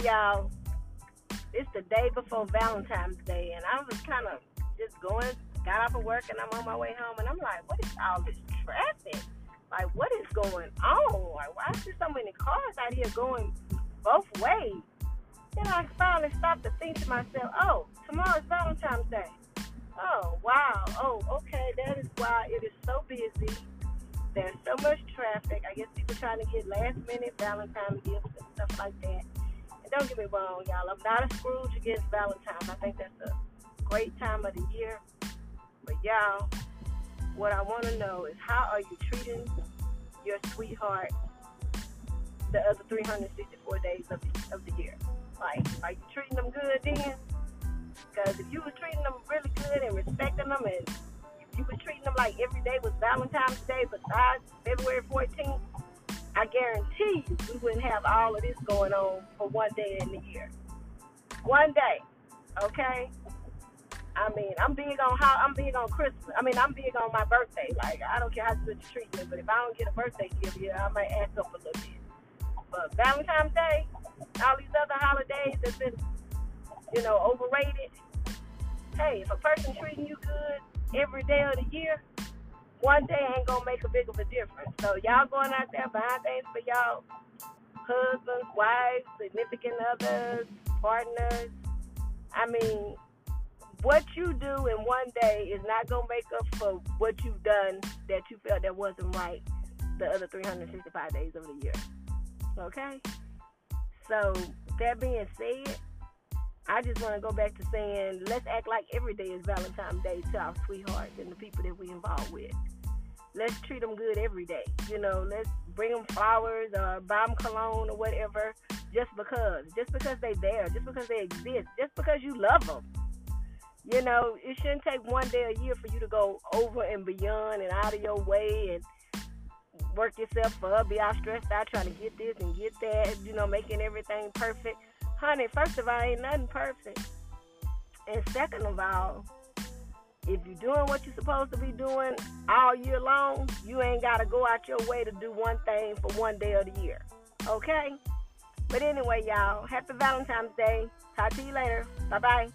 y'all, it's the day before Valentine's Day, and I was kind of just going, got off of work, and I'm on my way home, and I'm like, what is all this traffic? Like, what is going on? Like, why is there so many cars out here going both ways? Then I finally stopped to think to myself, oh, tomorrow's Valentine's Day. Oh, wow. Oh, okay. That is why it is so busy. There's so much traffic. I guess people trying to get last minute Valentine's gifts and stuff like that. Don't get me wrong, y'all. I'm not a Scrooge against Valentine's. I think that's a great time of the year. But y'all, what I want to know is how are you treating your sweetheart the other 364 days of the, of the year? Like, are you treating them good then? Because if you were treating them really good and respecting them, and if you were treating them like every day was Valentine's Day besides February 14th, I guarantee you we wouldn't have all of this going on for one day in the year. One day, okay? I mean, I'm big on how I'm big on Christmas. I mean, I'm big on my birthday. Like, I don't care how good you treat me, but if I don't get a birthday gift, yeah, I might act up a little bit. But Valentine's Day, all these other holidays that's been, you know, overrated. Hey, if a person treating you good every day of the year, one day ain't gonna make a big of a difference. So y'all going out there buying things for y'all husbands, wives, significant others, partners. I mean, what you do in one day is not gonna make up for what you've done that you felt that wasn't right the other 365 days of the year. Okay? So that being said, I just want to go back to saying let's act like every day is Valentine's Day to our sweethearts and the people that we involved with. Let's treat them good every day. You know, let's bring them flowers or buy them cologne or whatever just because. Just because they're there. Just because they exist. Just because you love them. You know, it shouldn't take one day a year for you to go over and beyond and out of your way and work yourself up, be all stressed out trying to get this and get that, you know, making everything perfect. Honey, first of all, ain't nothing perfect. And second of all, if you're doing what you're supposed to be doing all year long, you ain't got to go out your way to do one thing for one day of the year. Okay? But anyway, y'all, happy Valentine's Day. Talk to you later. Bye bye.